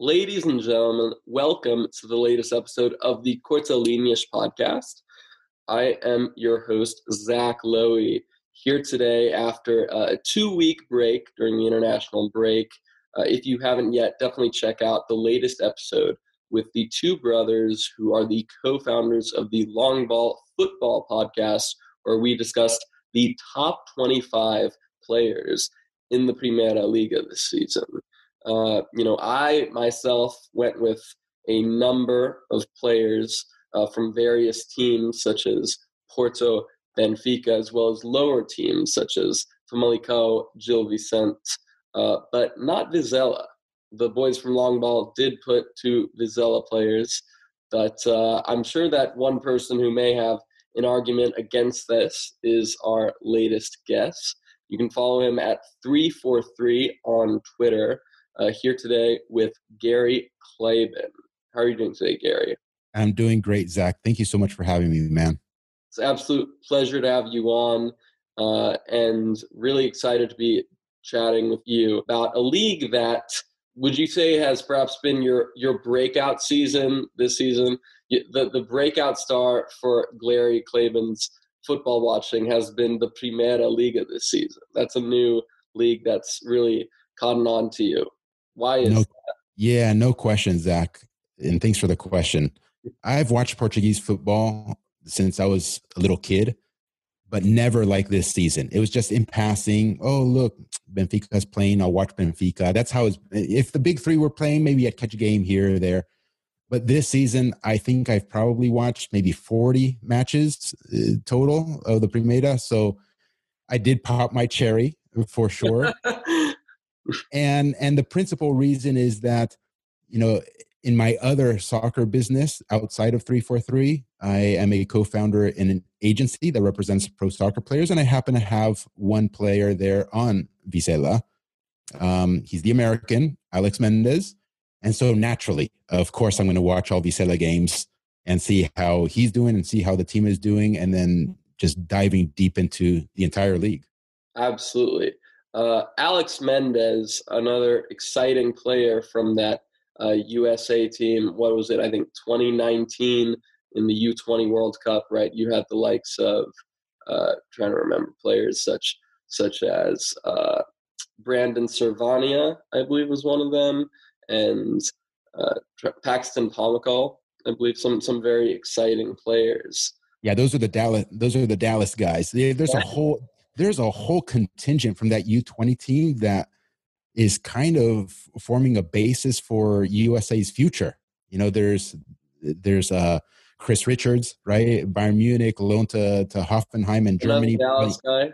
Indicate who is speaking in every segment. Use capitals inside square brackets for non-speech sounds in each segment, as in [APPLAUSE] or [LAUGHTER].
Speaker 1: Ladies and gentlemen, welcome to the latest episode of the Cortelinius podcast. I am your host, Zach Lowy, here today after a two week break during the international break. Uh, if you haven't yet, definitely check out the latest episode with the two brothers who are the co founders of the Long Ball Football podcast, where we discussed the top 25 players in the Primeira Liga this season. Uh, you know, I myself went with a number of players uh, from various teams, such as Porto, Benfica, as well as lower teams such as Famalicão, Gil Vicente, uh, but not Vizela. The boys from Long Ball did put two Vizela players, but uh, I'm sure that one person who may have an argument against this is our latest guest. You can follow him at 343 on Twitter. Uh, here today with Gary Kleiban. How are you doing today, Gary?
Speaker 2: I'm doing great, Zach. Thank you so much for having me, man.
Speaker 1: It's an absolute pleasure to have you on, uh, and really excited to be chatting with you about a league that would you say has perhaps been your your breakout season this season? The the breakout star for Gary Kleiban's football watching has been the Primeira Liga this season. That's a new league that's really caught on to you. Why is
Speaker 2: no,
Speaker 1: that?
Speaker 2: Yeah, no question, Zach. And thanks for the question. I've watched Portuguese football since I was a little kid, but never like this season. It was just in passing. Oh, look, Benfica's playing. I'll watch Benfica. That's how it's. If the big three were playing, maybe I'd catch a game here or there. But this season, I think I've probably watched maybe 40 matches uh, total of the Primeira. So I did pop my cherry for sure. [LAUGHS] and and the principal reason is that you know in my other soccer business outside of 343 i am a co-founder in an agency that represents pro soccer players and i happen to have one player there on Vizela. Um, he's the american alex mendez. And so naturally of course i'm going to watch all Vizela games and see how he's doing and see how the team is doing and then just diving deep into the entire league.
Speaker 1: Absolutely uh, Alex Mendez, another exciting player from that uh, USA team. What was it? I think 2019 in the U20 World Cup. Right? You had the likes of uh, trying to remember players such such as uh, Brandon Servania, I believe was one of them, and uh, Paxton Pomykal. I believe some some very exciting players.
Speaker 2: Yeah, those are the Dallas. Those are the Dallas guys. There's a whole there's a whole contingent from that U20 team that is kind of forming a basis for USA's future. You know, there's there's uh Chris Richards, right? Bayern Munich, loan to, to Hoffenheim in Germany. [LAUGHS]
Speaker 1: Another Dallas guy.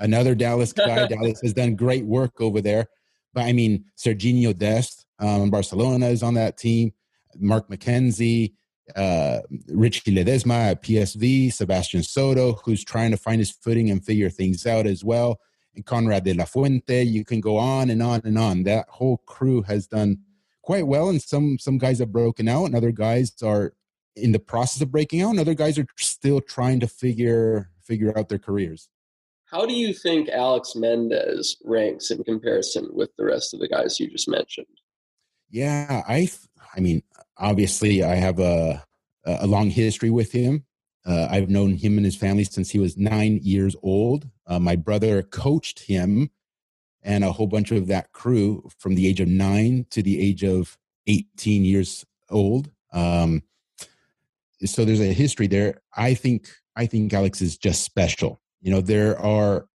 Speaker 2: Another Dallas [LAUGHS] guy. Dallas has done great work over there. But I mean, Sergiño Dest, um, Barcelona is on that team. Mark McKenzie, uh, Richie Ledezma at PSV, Sebastian Soto, who's trying to find his footing and figure things out as well, and Konrad de la Fuente. You can go on and on and on. That whole crew has done quite well, and some some guys have broken out, and other guys are in the process of breaking out, and other guys are still trying to figure figure out their careers.
Speaker 1: How do you think Alex Mendez ranks in comparison with the rest of the guys you just mentioned?
Speaker 2: Yeah, I I mean, obviously, I have a a long history with him. Uh, I've known him and his family since he was nine years old. Uh, my brother coached him and a whole bunch of that crew from the age of nine to the age of 18 years old. Um, so there's a history there. I think I think Alex is just special. You know, there are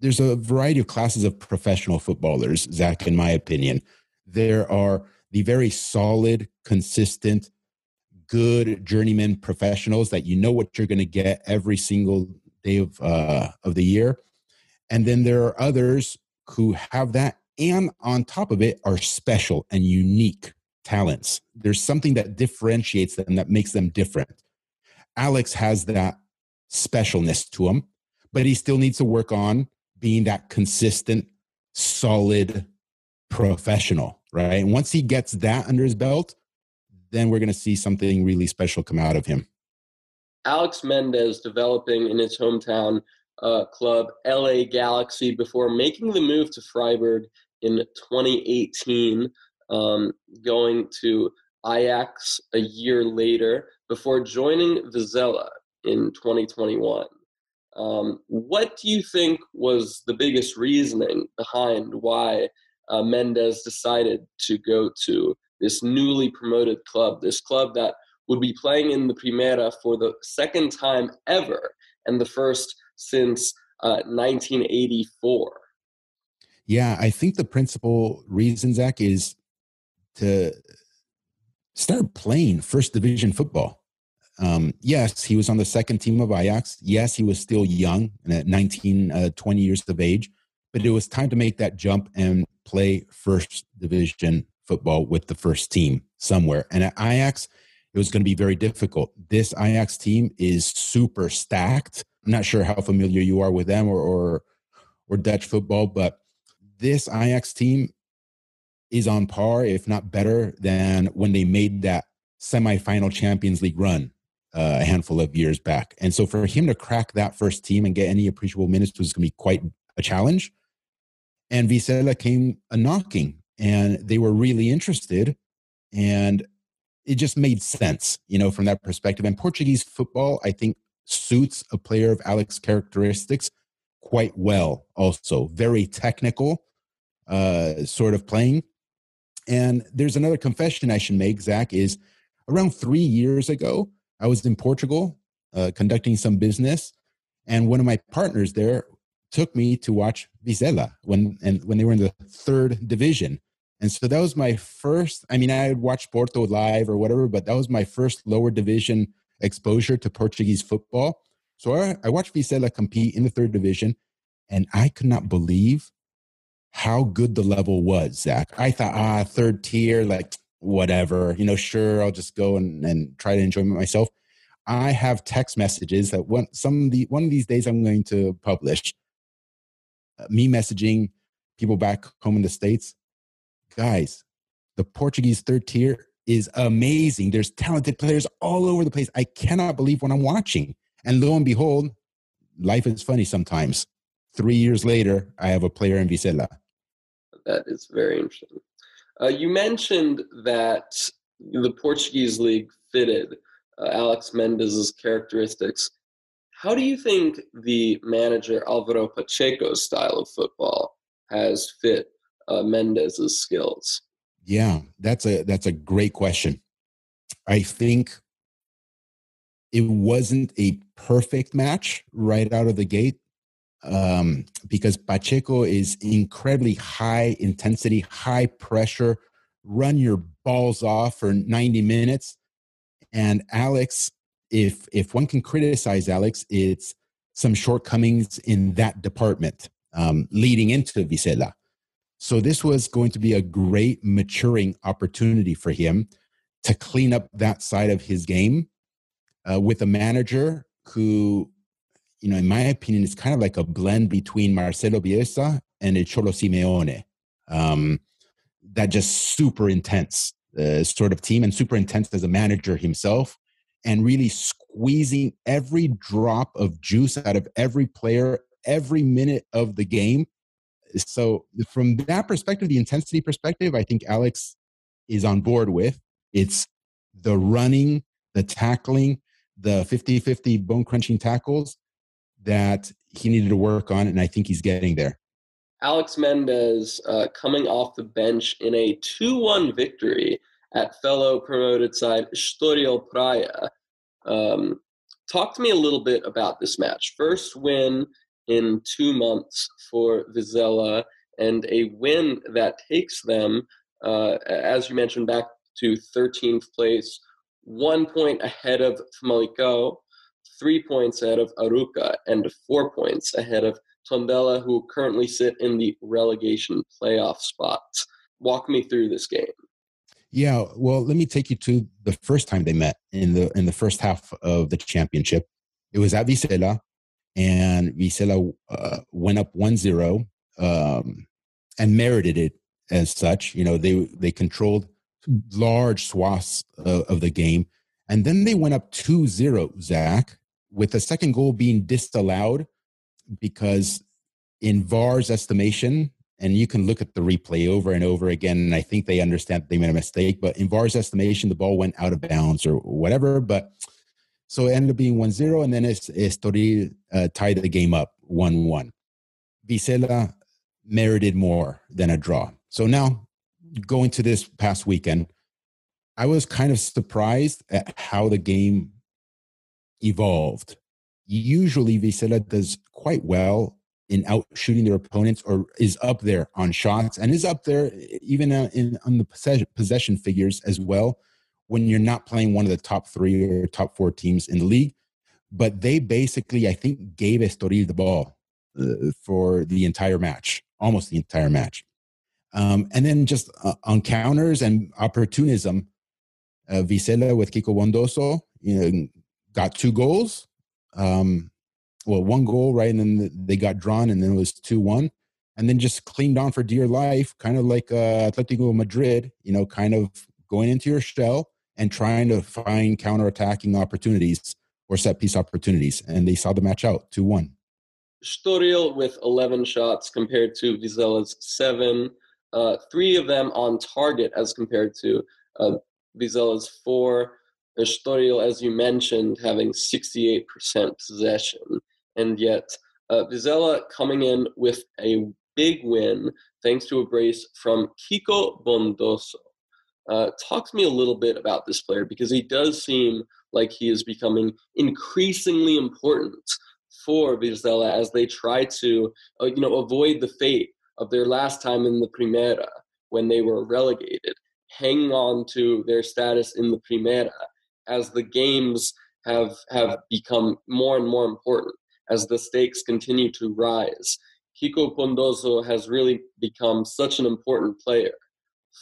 Speaker 2: there's a variety of classes of professional footballers, Zach, in my opinion. There are the very solid, consistent, good journeyman professionals that you know what you're going to get every single day of uh, of the year, and then there are others who have that, and on top of it, are special and unique talents. There's something that differentiates them that makes them different. Alex has that specialness to him, but he still needs to work on being that consistent, solid professional right? And once he gets that under his belt, then we're going to see something really special come out of him.
Speaker 1: Alex Mendez developing in his hometown uh, club, LA Galaxy, before making the move to Freiburg in 2018. um, going to Ajax a year later before joining Vizela in 2021. Um, what do you think was the biggest reasoning behind why uh, Mendez decided to go to this newly promoted club, this club that would be playing in the Primeira for the second time ever and the first since uh, 1984?
Speaker 2: Yeah, I think the principal reason, Zach, is to start playing first division football. Um, yes, he was on the second team of Ajax. Yes, he was still young and at 19, uh, 20 years of age, but it was time to make that jump and play first division football with the first team somewhere. And at Ajax, it was going to be very difficult. This Ajax team is super stacked. I'm not sure how familiar you are with them or, or, or Dutch football, but this Ajax team is on par, if not better, than when they made that semifinal Champions League run uh, a handful of years back. And so for him to crack that first team and get any appreciable minutes was going to be quite a challenge. And Vizela came a knocking and they were really interested. And it just made sense, you know, from that perspective. And Portuguese football, I think, suits a player of Alex characteristics quite well, also. Very technical, uh, sort of playing. And there's another confession I should make, Zach, is around three years ago, I was in Portugal uh, conducting some business, and one of my partners there took me to watch Vizela when and when they were in the third division. And so that was my first. I mean, I had watched Porto live or whatever, but that was my first lower division exposure to Portuguese football. So I, I watched Vizela compete in the third division, and I could not believe how good the level was, Zach. I thought, ah, third tier, like whatever, you know, sure, I'll just go and, and try to enjoy myself. I have text messages that one some of the one of these days I'm going to publish. Me messaging people back home in the states, guys. The Portuguese third tier is amazing. There's talented players all over the place. I cannot believe what I'm watching. And lo and behold, life is funny sometimes. Three years later, I have a player in Vizela.
Speaker 1: That is very interesting. Uh, you mentioned that the Portuguese league fitted uh, Alex Mendez's characteristics. How do you think the manager Alvaro Pacheco's style of football has fit uh, Mendez's skills?
Speaker 2: Yeah, that's a that's a great question. I think it wasn't a perfect match right out of the gate um, because Pacheco is incredibly high intensity, high pressure, run your balls off for 90 minutes. And Alex, if if one can criticize Alex, it's some shortcomings in that department um, leading into Vizela. So this was going to be a great maturing opportunity for him to clean up that side of his game uh, with a manager who you know, in my opinion, it's kind of like a blend between Marcelo Bielsa and a Cholo Simeone. Um, that just super intense uh, sort of team and super intense as a manager himself and really squeezing every drop of juice out of every player every minute of the game. So from that perspective, the intensity perspective, I think Alex is on board with. It's the running, the tackling, the 50-50 bone crunching tackles that he needed to work on, and I think he's getting there.
Speaker 1: Alex Mendez uh, coming off the bench in a 2 1 victory at fellow promoted side Estoril Praia. Um, talk to me a little bit about this match. First win in two months for Vizela, and a win that takes them, uh, as you mentioned, back to 13th place, one point ahead of Famalicão, three points ahead of Arouca and four points ahead of Tondela, who currently sit in the relegation playoff spots. Walk me through this game.
Speaker 2: Yeah, well, let me take you to the first time they met in the in the first half of the championship. It was at Vizela, and Vizela uh, went up 1-0 um, and merited it as such. You know, they they controlled large swaths of, of the game, and then they went up 2-0, Zach, with the second goal being disallowed because in VAR's estimation, and you can look at the replay over and over again. And I think they understand they made a mistake, but in VAR's estimation, the ball went out of bounds or whatever. But so it ended up being 1 0, and then Estoril uh, tied the game up 1 1. Vizela merited more than a draw. So now going to this past weekend, I was kind of surprised at how the game evolved. Usually, Vizela does quite well in out shooting their opponents or is up there on shots and is up there even uh, in on the possession, possession figures as well when you're not playing one of the top three or top four teams in the league. But they basically, I think, gave Estoril the ball uh, for the entire match, almost the entire match. Um, and then just uh, on counters and opportunism, uh, with Kiko Bondoso, you know, got two goals. Um, well, one goal, right? And then they got drawn, and then it was 2 1. And then just cleaned on for dear life, kind of like uh, Atletico Madrid, you know, kind of going into your shell and trying to find counter-attacking opportunities or set piece opportunities. And they saw the match out 2 1.
Speaker 1: Estoril with 11 shots compared to Vizela's seven, uh, three of them on target as compared to uh, Vizela's four. Estoril, as you mentioned, having 68% possession. And yet, uh, Vizela coming in with a big win thanks to a brace from Kiko Bondoso. Uh, talk to me a little bit about this player because he does seem like he is becoming increasingly important for Vizela as they try to, uh, you know, avoid the fate of their last time in the Primeira when they were relegated, hanging on to their status in the Primeira as the games have have become more and more important as the stakes continue to rise. Kiko Bondoso has really become such an important player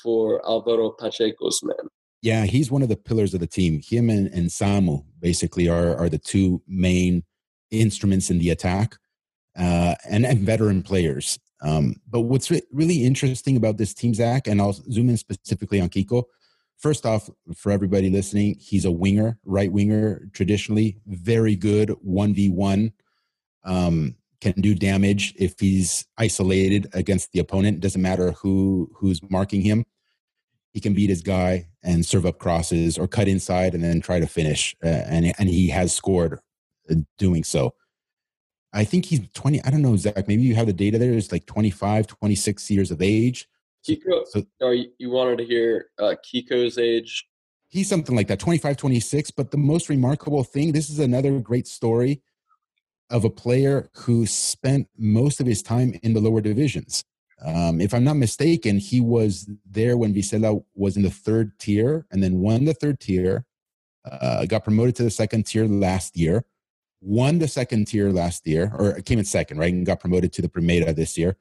Speaker 1: for Alvaro Pacheco's men.
Speaker 2: Yeah, he's one of the pillars of the team. Him and, and Samu basically are, are the two main instruments in the attack uh, and, and veteran players. Um, but what's re- really interesting about this team, Zach, and I'll zoom in specifically on Kiko. First off, for everybody listening, he's a winger, right winger, traditionally very good 1v1 um, can do damage if he's isolated against the opponent. Doesn't matter who who's marking him. He can beat his guy and serve up crosses or cut inside and then try to finish. Uh, and and he has scored uh, doing so. I think he's 20. I don't know, Zach. Maybe you have the data there. It's like 25, 26 years of age.
Speaker 1: Kiko, so, or you wanted to hear uh, Kiko's age?
Speaker 2: He's something like that, 25, 26. But the most remarkable thing, this is another great story of a player who spent most of his time in the lower divisions. Um, if I'm not mistaken, he was there when Vizela was in the third tier and then won the third tier, uh, got promoted to the second tier last year, won the second tier last year, or came in second, right? And got promoted to the Primera this year.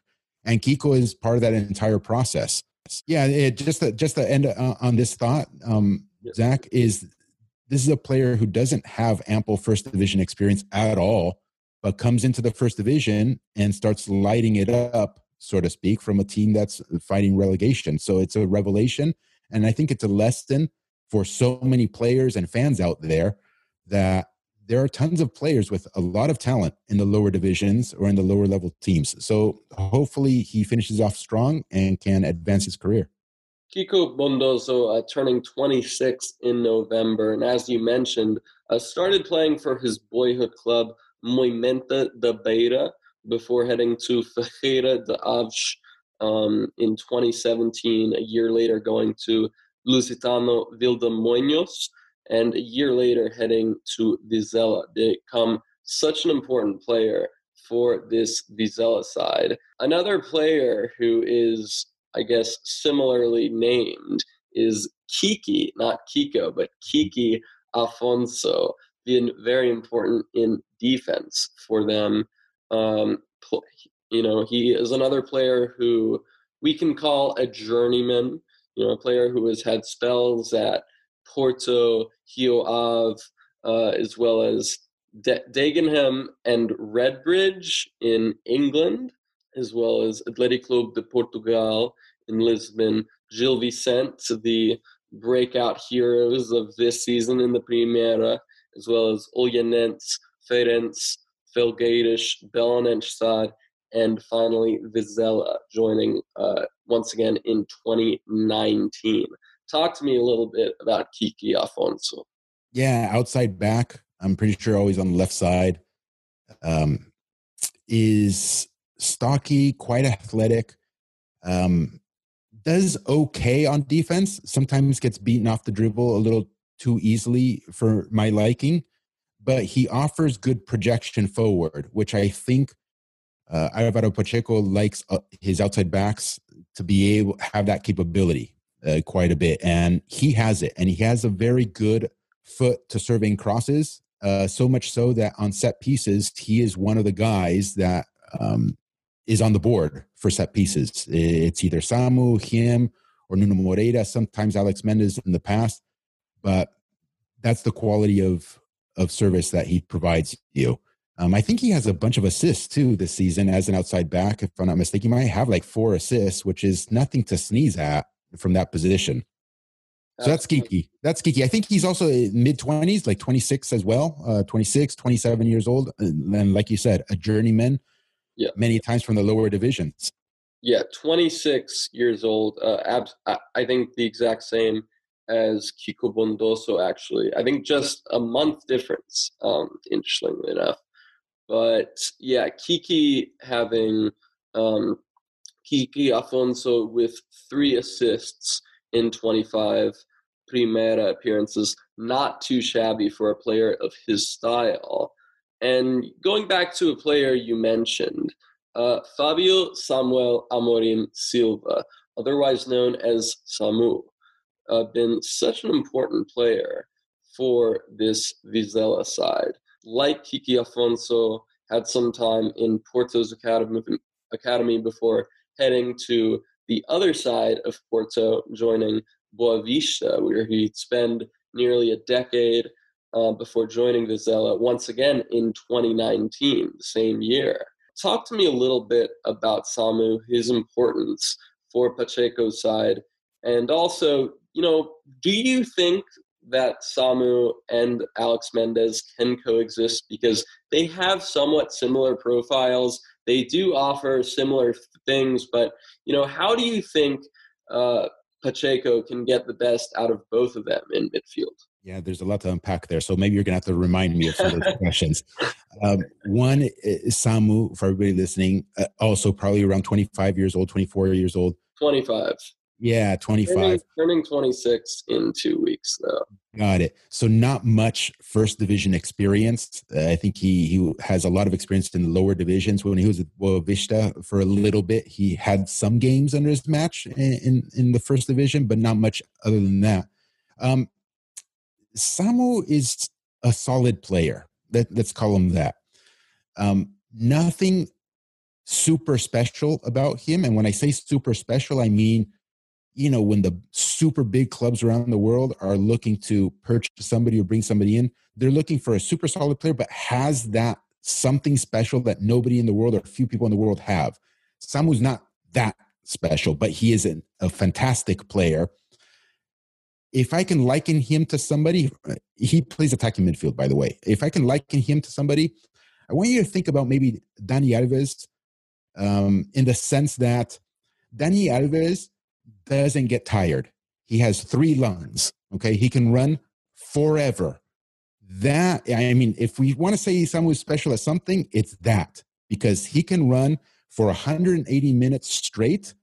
Speaker 2: And Kiko is part of that entire process. Yeah, it, just to, just to end uh, on this thought, um, Zach, is this is a player who doesn't have ample first division experience at all but comes into the first division and starts lighting it up, so to speak, from a team that's fighting relegation. So it's a revelation. And I think it's a lesson for so many players and fans out there that there are tons of players with a lot of talent in the lower divisions or in the lower level teams. So hopefully he finishes off strong and can advance his career.
Speaker 1: Kiko Bondoso, uh, turning 26 in November, and as you mentioned, uh, started playing for his boyhood club, Moimenta da Beira before heading to Ferreira de Aves um, in 2017, a year later going to Lusitano Vildemoinhos, and a year later heading to Vizela. They become such an important player for this Vizela side. Another player who is, I guess, similarly named is Kiki, not Kiko, but Kiki Afonso been very important in defense for them. Um, you know, he is another player who we can call a journeyman. You know, a player who has had spells at Porto, Rio Ave, uh, as well as Dagenham and Redbridge in England, as well as Athletic Club de Portugal in Lisbon. Gil Vicente, the breakout heroes of this season in the Primeira, as well as Olhanense, Feirense, Felgueiras, Belenenses, and finally Vizela joining uh, once again in 2019. Talk to me a little bit about Kiki Afonso.
Speaker 2: Yeah, outside back. I'm pretty sure always on the left side. Um, is stocky, quite athletic. Um, does okay on defense. Sometimes gets beaten off the dribble a little too easily for my liking, but he offers good projection forward, which I think uh, Alvaro Pacheco likes uh, his outside backs to be able have that capability uh, quite a bit, and he has it, and he has a very good foot to serving crosses. Uh, so much so that on set pieces, he is one of the guys that um, is on the board for set pieces. It's either Samu, him, or Nuno Moreira. Sometimes Alex Mendez in the past, but that's the quality of of service that he provides you. Um, I think he has a bunch of assists too this season as an outside back. If I'm not mistaken, he might have like four assists, which is nothing to sneeze at from that position. So that's Kiki. That's Kiki. I think he's also mid 20s, like 26 as well, uh, 26, 27 years old. And like you said, a journeyman
Speaker 1: yeah.
Speaker 2: many times from the lower divisions.
Speaker 1: Yeah, 26 years old. Uh, abs- I think the exact same as Kiko Bondoso, actually. I think just a month difference, um, interestingly enough. But yeah, Kiki having um, Kiki Afonso with three assists in 25 Primeira appearances, not too shabby for a player of his style. And going back to a player you mentioned, uh, Fabio Samuel Amorim Silva, otherwise known as Samu, uh, been such an important player for this Vizela side. Like Kiki Afonso, had some time in Porto's academy, academy before heading to the other side of Porto, joining Boavista, where he'd spend nearly a decade uh, before joining Vizela once again in 2019, the same year. Talk to me a little bit about Samu, his importance for Pacheco's side, and also, you know, do you think that Samu and Alex Mendez can coexist because they have somewhat similar profiles. They do offer similar things, but you know, how do you think uh, Pacheco can get the best out of both of them in midfield?
Speaker 2: Yeah, there's a lot to unpack there. So maybe you're gonna have to remind me of some of those [LAUGHS] questions. Um, one is Samu, for everybody listening, uh, also probably around 25 years old, 24 years old.
Speaker 1: 25.
Speaker 2: Yeah, 25.
Speaker 1: Turning, turning 26 in two weeks, though.
Speaker 2: Got it. So not much first division experience. Uh, I think he he has a lot of experience in the lower divisions. When he was at Boavista for a little bit, he had some games under his match in, in, in the first division, but not much other than that. Um, Samu is a solid player. Let, let's call him that. Um, nothing super special about him. And when I say super special, I mean you know, when the super big clubs around the world are looking to purchase somebody or bring somebody in, they're looking for a super solid player, but has that something special that nobody in the world or few people in the world have. Samu's not that special, but he is an, a fantastic player. If I can liken him to somebody, he plays attacking midfield, by the way. If I can liken him to somebody, I want you to think about maybe Dani Alves um, in the sense that Dani Alves doesn't get tired. He has three lungs. Okay. He can run forever. That, I mean, if we want to say he's someone who's special at something, it's that because he can run for 180 minutes straight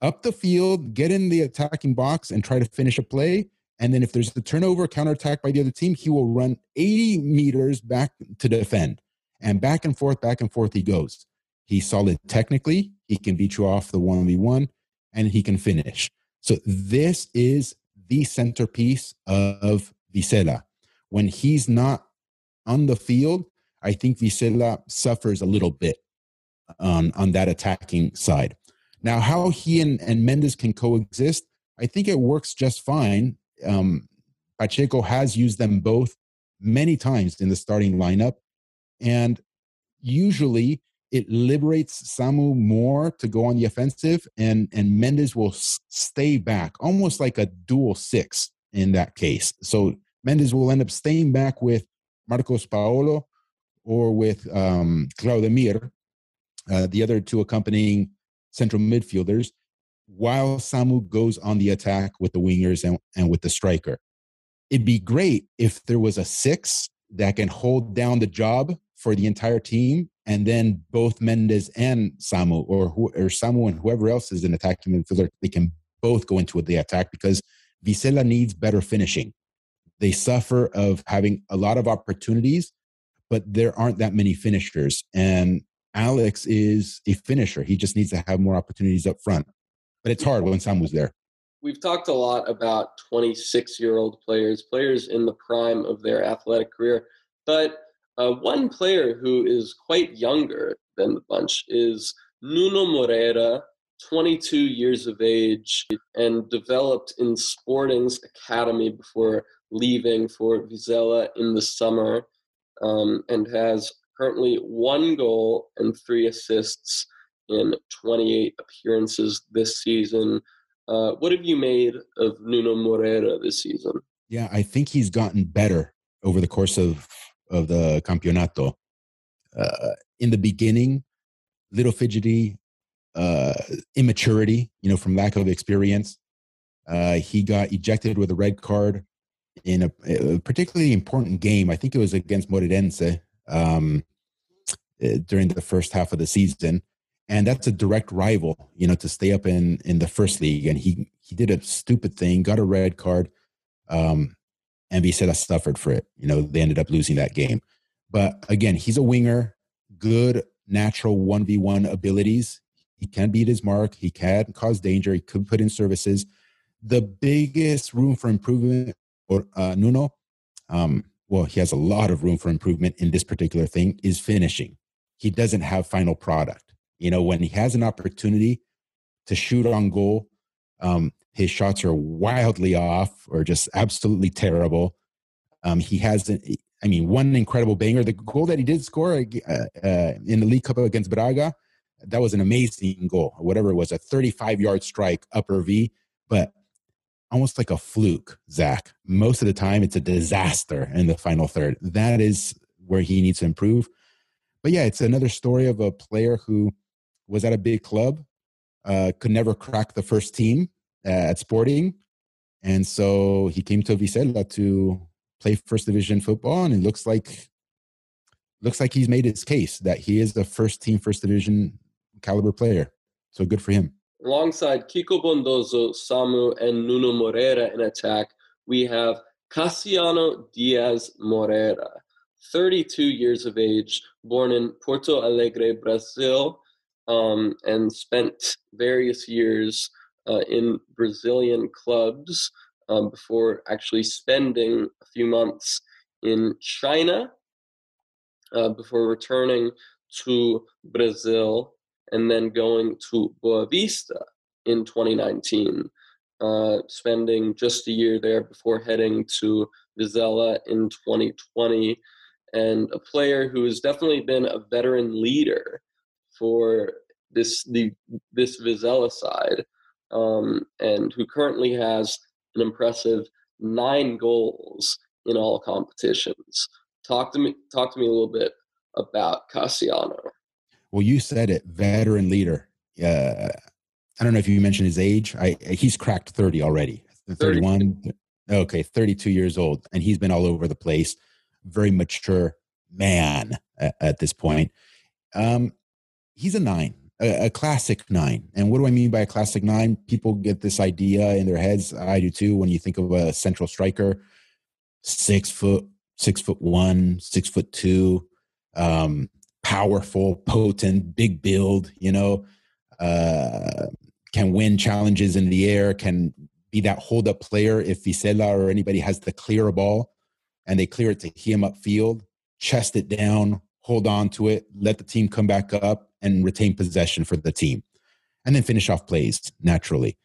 Speaker 2: up the field, get in the attacking box and try to finish a play. And then if there's a turnover, counterattack by the other team, he will run 80 meters back to defend. And back and forth, back and forth he goes. He's solid technically. He can beat you off the 1v1 and he can finish. So this is the centerpiece of Vizela. When he's not on the field, I think Vizela suffers a little bit on, on that attacking side. Now, how he and, and Mendez can coexist, I think it works just fine. Um, Pacheco has used them both many times in the starting lineup. And usually it liberates Samu more to go on the offensive, and and Mendez will s- stay back, almost like a dual six in that case. So Mendez will end up staying back with Marcos Paulo or with um, Claudemir, uh, the other two accompanying central midfielders, while Samu goes on the attack with the wingers and, and with the striker. It'd be great if there was a six that can hold down the job for the entire team, and then both Mendez and Samu, or who, or Samu and whoever else is an attacking midfielder, they can both go into the attack because Vizela needs better finishing. They suffer of having a lot of opportunities, but there aren't that many finishers. And Alex is a finisher. He just needs to have more opportunities up front. But it's hard when Sam was there.
Speaker 1: We've talked a lot about 26 year old players, players in the prime of their athletic career. But uh, one player who is quite younger than the bunch is Nuno Moreira, 22 years of age, and developed in Sporting's academy before leaving for Vizela in the summer, um, and has currently one goal and three assists in 28 appearances this season. Uh, what have you made of Nuno Moreira this season?
Speaker 2: Yeah, I think he's gotten better over the course of of the campeonato. Uh, in the beginning, little fidgety, uh, immaturity, you know, from lack of experience. Uh, he got ejected with a red card in a, a, particularly important game. I think it was against Moreirense um, uh, during the first half of the season, and that's a direct rival, you know, to stay up in in the first league. And he he did a stupid thing, got a red card, um, and Vizela suffered for it. You know, they ended up losing that game. But again, he's a winger, good natural one v one abilities. He can beat his mark. He can cause danger. He could put in services. The biggest room for improvement or uh, Nuno, um, well, he has a lot of room for improvement in this particular thing, is finishing. He doesn't have final product. You know, when he has an opportunity to shoot on goal, um, his shots are wildly off or just absolutely terrible. Um, he has, I mean, one incredible banger. The goal that he did score uh, uh, in the League Cup against Braga, that was an amazing goal. Whatever it was, a 35 yard strike, upper V. But almost like a fluke, Zach. Most of the time, it's a disaster in the final third. That is where he needs to improve. But yeah, it's another story of a player who was at a big club, uh, could never crack the first team at Sporting. And so he came to Vizela to play first division football. And it looks like looks like he's made his case that he is a first team, first division caliber player. So good for him.
Speaker 1: Alongside Kiko Bondoso, Samu, and Nuno Moreira in attack, we have Cassiano Dias Moreira, 32 years of age, born in Porto Alegre, Brazil, um, and spent various years uh, in Brazilian clubs um, before actually spending a few months in China uh, before returning to Brazil and then going to Boavista in 2019, uh, spending just a year there before heading to Vizela in 2020, and a player who has definitely been a veteran leader for this the this Vizela side, um, and who currently has an impressive nine goals in all competitions. Talk to me. Talk to me a little bit about Cassiano.
Speaker 2: Well, you said it, veteran leader. Uh, I don't know if you mentioned his age. I he's cracked 30 already. 31. Okay, 32 years old, and he's been all over the place. Very mature man at, at this point. Um, he's a nine, a, a, classic nine. And what do I mean by a classic nine? People get this idea in their heads. I do too. When you think of a central striker, six foot, six foot one, six foot two, um, powerful, potent, big build, you know, uh, can win challenges in the air, can be that hold up player if Vizela or anybody has to clear a ball and they clear it to him upfield, chest it down, hold on to it, let the team come back up and retain possession for the team. And then finish off plays naturally.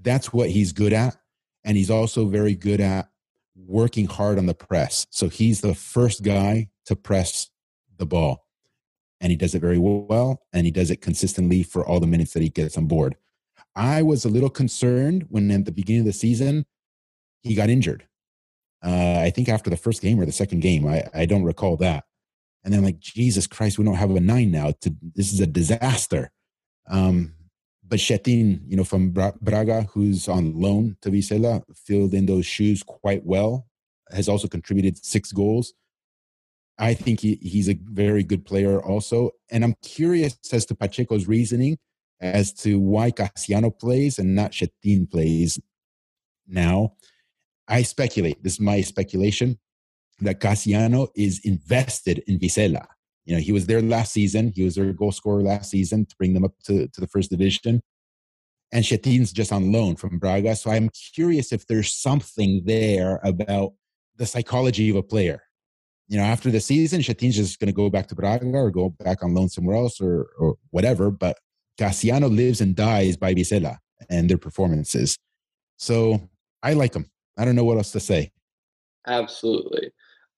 Speaker 2: That's what he's good at. And he's also very good at working hard on the press. So he's the first guy to press the ball and he does it very well and he does it consistently for all the minutes that he gets on board. I was a little concerned when at the beginning of the season he got injured. Uh, I think after the first game or the second game, I, I don't recall that. And then like, Jesus Christ, we don't have a nine now. To, this is a disaster. Um, but Schettine, you know, from Braga, who's on loan to Vizela, filled in those shoes quite well, has also contributed six goals. I think he, he's a very good player also. And I'm curious as to Pacheco's reasoning as to why Cassiano plays and not Schettine plays now. I speculate, this is my speculation, that Cassiano is invested in Vizela. You know, he was there last season. He was their goal scorer last season to bring them up to, to the first division. And Schettine's just on loan from Braga. So I'm curious if there's something there about the psychology of a player. You know, after the season, Schettine's just going to go back to Braga or go back on loan somewhere else or, or whatever. But Cassiano lives and dies by Vizela and their performances. So I like him. I don't know what else to say.
Speaker 1: Absolutely.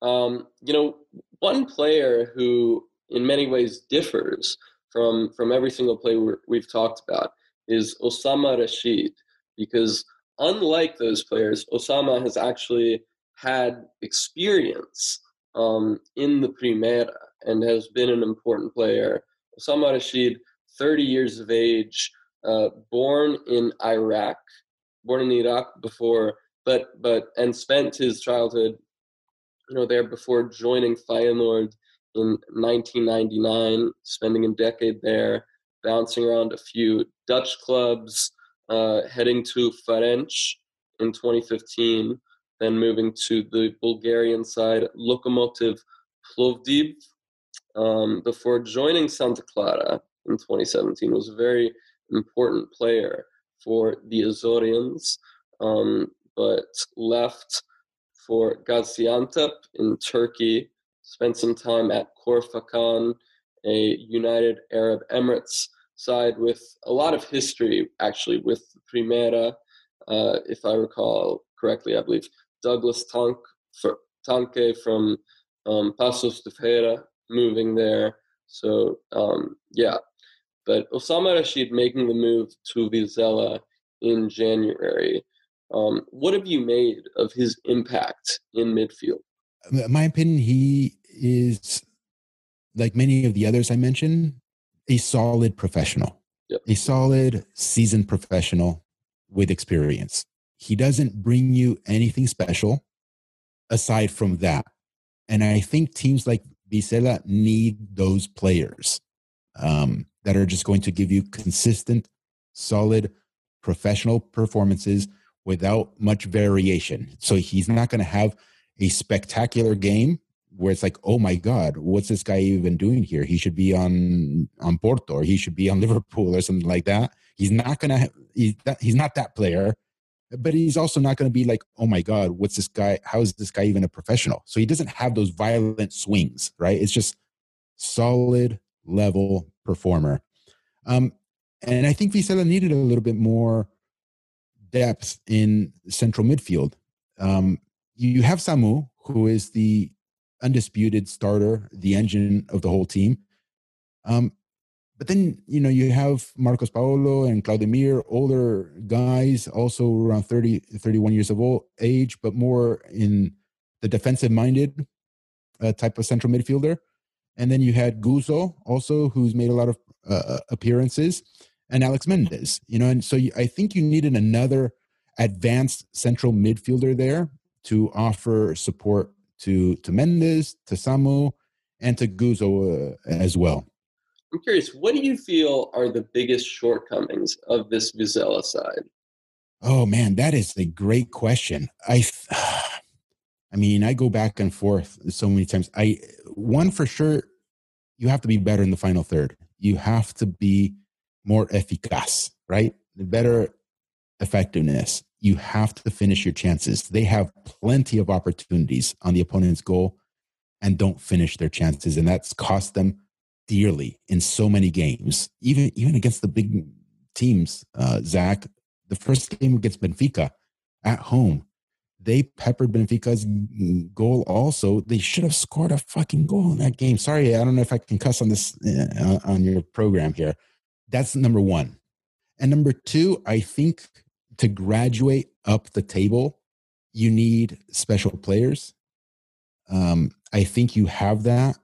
Speaker 1: Um, you know, one player who in many ways differs from from every single player we've talked about is Osama Rashid, because unlike those players, Osama has actually had experience um, in the Primera and has been an important player. Osama Rashid, 30 years of age, uh, born in Iraq, born in Iraq before, but but and spent his childhood, you know, there before joining Feyenoord in 1999, spending a decade there, bouncing around a few Dutch clubs, uh, heading to Ferenc in 2015, then moving to the Bulgarian side, Lokomotiv Plovdiv, um, before joining Santa Clara in 2017. Was a very important player for the Azorians, um, but left for Gaziantep in Turkey, spent some time at Khor Fakkan, a United Arab Emirates side with a lot of history, actually, with Primeira, uh, if I recall correctly, I believe Douglas Tank for, Tanque from um, Paços de Feira moving there. So, um, yeah. But Osama Rashid making the move to Vizela in January. Um, what have you made of his impact in midfield?
Speaker 2: In My opinion, he is like many of the others I mentioned, a solid professional, yep. a solid seasoned professional with experience. He doesn't bring you anything special aside from that. And I think teams like Vizela need those players um, that are just going to give you consistent, solid, professional performances without much variation. So he's not going to have a spectacular game where it's like, oh my God, what's this guy even doing here? He should be on on Porto or he should be on [LAUGHS] Liverpool or something like that. He's not gonna he's that, he's not that player, but he's also not gonna be like, oh my God, what's this guy? How is this guy even a professional? So he doesn't have those violent swings, right? It's just solid level performer. Um, and I think Vizela needed a little bit more depth in central midfield. Um, you have Samu, who is the undisputed starter, the engine of the whole team. Um, but then, you know, you have Marcos Paulo and Claudemir, older guys, also around 30, 31 years of old age, but more in the defensive minded uh, type of central midfielder. And then you had Guzzo, also, who's made a lot of uh, uh appearances, and Alex Mendez, you know, and so you, I think you needed another advanced central midfielder there to offer support to to Mendez, to Samu, and to Guzzo uh, as well.
Speaker 1: I'm curious, what do you feel are the biggest shortcomings of this Vizela side?
Speaker 2: Oh man, that is a great question. I, [SIGHS] I mean, I go back and forth so many times. I one for sure, you have to be better in the final third. You have to be more eficaz, right? Better effectiveness you have to finish your chances. They have plenty of opportunities on the opponent's goal and don't finish their chances. And that's cost them dearly in so many games, even, even against the big teams. Uh, Zach, the first game against Benfica at home, they peppered Benfica's goal also. They should have scored a fucking goal in that game. Sorry, I don't know if I can cuss on this uh, on your program here. That's number one. And number two, I think to graduate up the table, you need special players. Um, I think you have that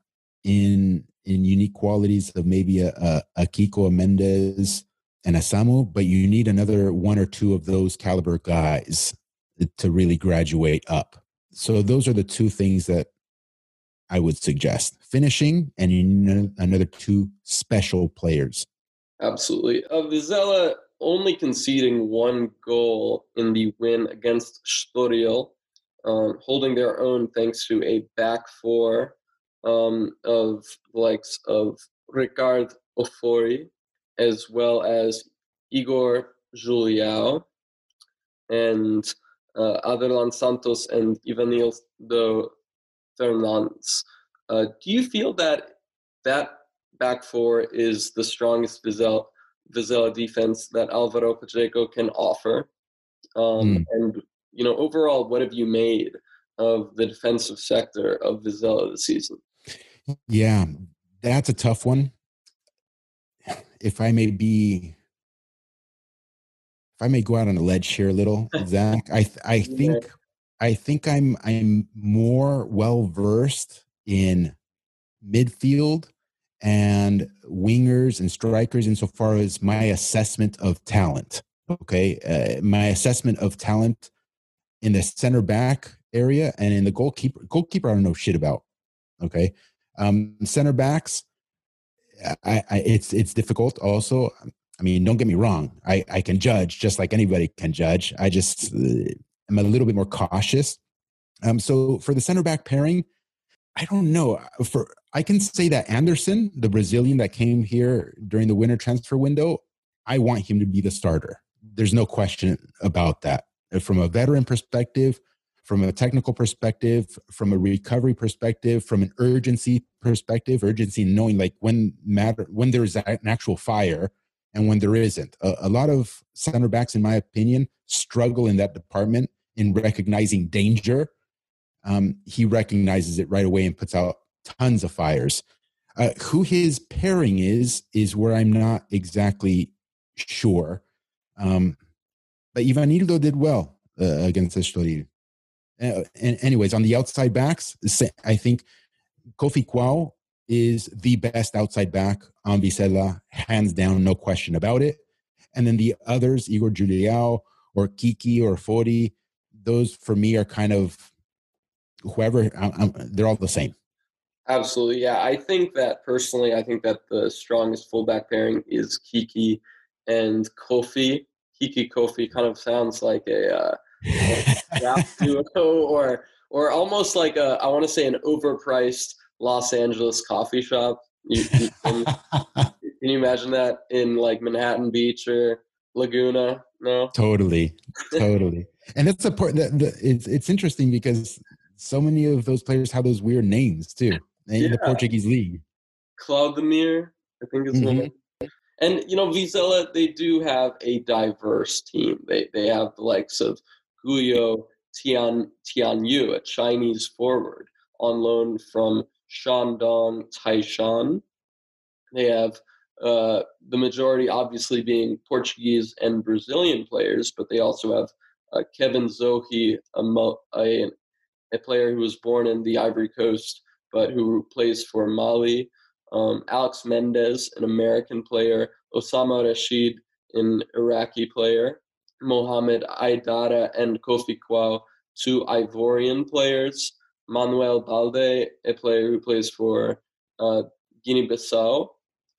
Speaker 2: in in unique qualities of maybe a, a, a Kiko a Mendez and a Samu, but you need another one or two of those caliber guys to really graduate up. So those are the two things that I would suggest: finishing and you need another two special players.
Speaker 1: Absolutely. Uh, Vizela only conceding one goal in the win against Estoril, um, holding their own thanks to a back four um, of the likes of Ricard Ofori, as well as Igor Juliao and uh, Aderlan Santos and Ivanildo Fernandes. Uh, do you feel that that back four is the strongest Vizela, Vizela defense that Alvaro Pacheco can offer? Um, mm. And, you know, overall, what have you made of the defensive sector of Vizela this season?
Speaker 2: Yeah, that's a tough one. If I may be, if I may go out on a ledge here a little, [LAUGHS] Zach, I I think I think I'm I'm more well versed in midfield and wingers and strikers insofar as my assessment of talent. Okay, uh, my assessment of talent in the center back area and in the goalkeeper. Goalkeeper, I don't know shit about. Okay, um, center backs, I, I, it's it's difficult. Also, I mean, don't get me wrong. I I can judge just like anybody can judge. I just uh, am a little bit more cautious. Um, so for the center back pairing, I don't know. For I can say that Anderson, the Brazilian that came here during the winter transfer window, I want him to be the starter. There's no question about that. From a veteran perspective, from a technical perspective, from a recovery perspective, from an urgency perspective, urgency knowing like when matter when there's an actual fire and when there isn't. A, a lot of center backs, in my opinion, struggle in that department in recognizing danger. Um, he recognizes it right away and puts out tons of fires. Uh, who his pairing is is where I'm not exactly sure. Um, but Ivanildo did well uh, against Estoril. Uh, and anyways, on the outside backs, I think Koffi Kouao is the best outside back on hands down, no question about it. And then the others, Igor Juliao or Kiki or Fori, those for me are kind of whoever, I'm, I'm, they're all the same.
Speaker 1: Absolutely. Yeah. I think that personally, I think that the strongest fullback pairing is Kiki and Kofi. Kiki Kofi kind of sounds like a, uh, [LAUGHS] rap duo or or almost like a I want to say an overpriced Los Angeles coffee shop. You, you can, [LAUGHS] can, you imagine that in like Manhattan Beach or Laguna? No,
Speaker 2: totally, totally. and that's a part that it's it's interesting because so many of those players have those weird names too in yeah. the Portuguese league.
Speaker 1: Claudemir, I think is mm-hmm. one. And you know, Vizela, they do have a diverse team. They they have the likes of Guo Tian Tianyu, a Chinese forward on loan from Shandong Taishan. They have uh, the majority obviously being Portuguese and Brazilian players, but they also have uh, Kevin Zohi, a, a, a, player who was born in the Ivory Coast but who plays for Mali. Um, Alex Mendez, an American player. Osama Rashid, an Iraqi player. Mohamed Aidara and Koffi Kouao, two Ivorian players. Manuel Balde, a player who plays for uh, Guinea-Bissau.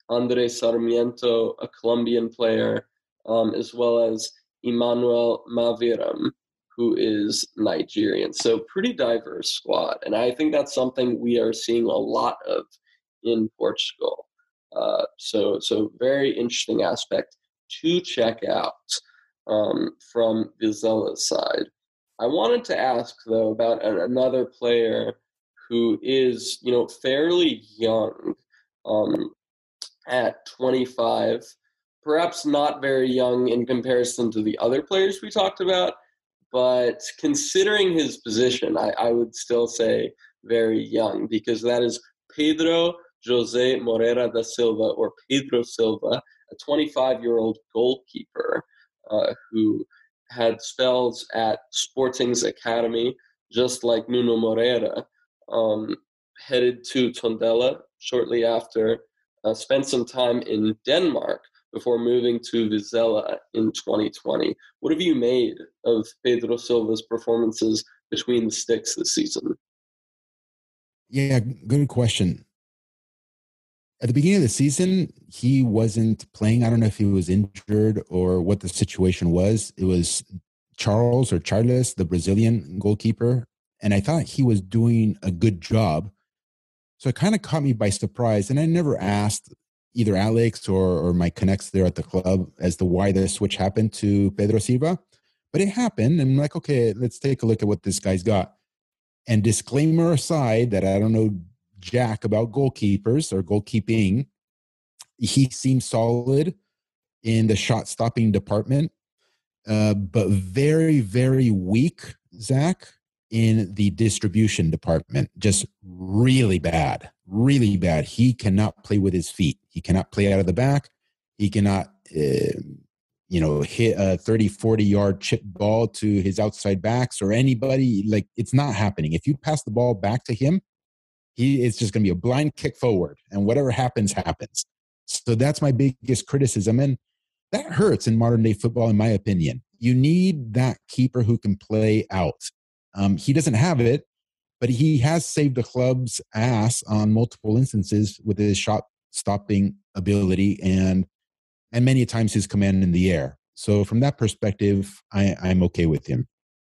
Speaker 1: Andre Sarmiento, a Colombian player, um, as well as Emmanuel Maviram, who is Nigerian. So pretty diverse squad, and I think that's something we are seeing a lot of in Portugal. Uh, so so very interesting aspect to check out um, from Vizela's side. I wanted to ask though about an, another player who is you know fairly young um, at 25, perhaps not very young in comparison to the other players we talked about, but considering his position, I, I would still say very young because that is Pedro Jose Moreira da Silva or Pedro Silva, a 25 year old goalkeeper uh, who had spells at Sporting's academy, just like Nuno Moreira. Um, headed to Tondela shortly after, uh, spent some time in Denmark before moving to Vizela in 2020. What have you made of Pedro Silva's performances between the sticks this season?
Speaker 2: Yeah, good question. At the beginning of the season, he wasn't playing. I don't know if he was injured or what the situation was. It was Charles or Charles, the Brazilian goalkeeper, and I thought he was doing a good job. So it kind of caught me by surprise. And I never asked either Alex or, or my connects there at the club as to why the switch happened to Pedro Silva. But it happened. And I'm like, okay, let's take a look at what this guy's got. And disclaimer aside, that I don't know jack about goalkeepers or goalkeeping, he seems solid in the shot stopping department, uh, but very, very weak, Zach, in the distribution department. Just really bad, really bad. He cannot play with his feet. He cannot play out of the back. He cannot, uh, you know, hit a 30, 40 yard chip ball to his outside backs or anybody. Like it's not happening. If you pass the ball back to him, he it's just going to be a blind kick forward, and whatever happens, happens. So that's my biggest criticism, and that hurts in modern day football, in my opinion. You need that keeper who can play out. Um, he doesn't have it, but he has saved the club's ass on multiple instances with his shot stopping ability and and many times his command in the air. So from that perspective, I, I'm okay with him.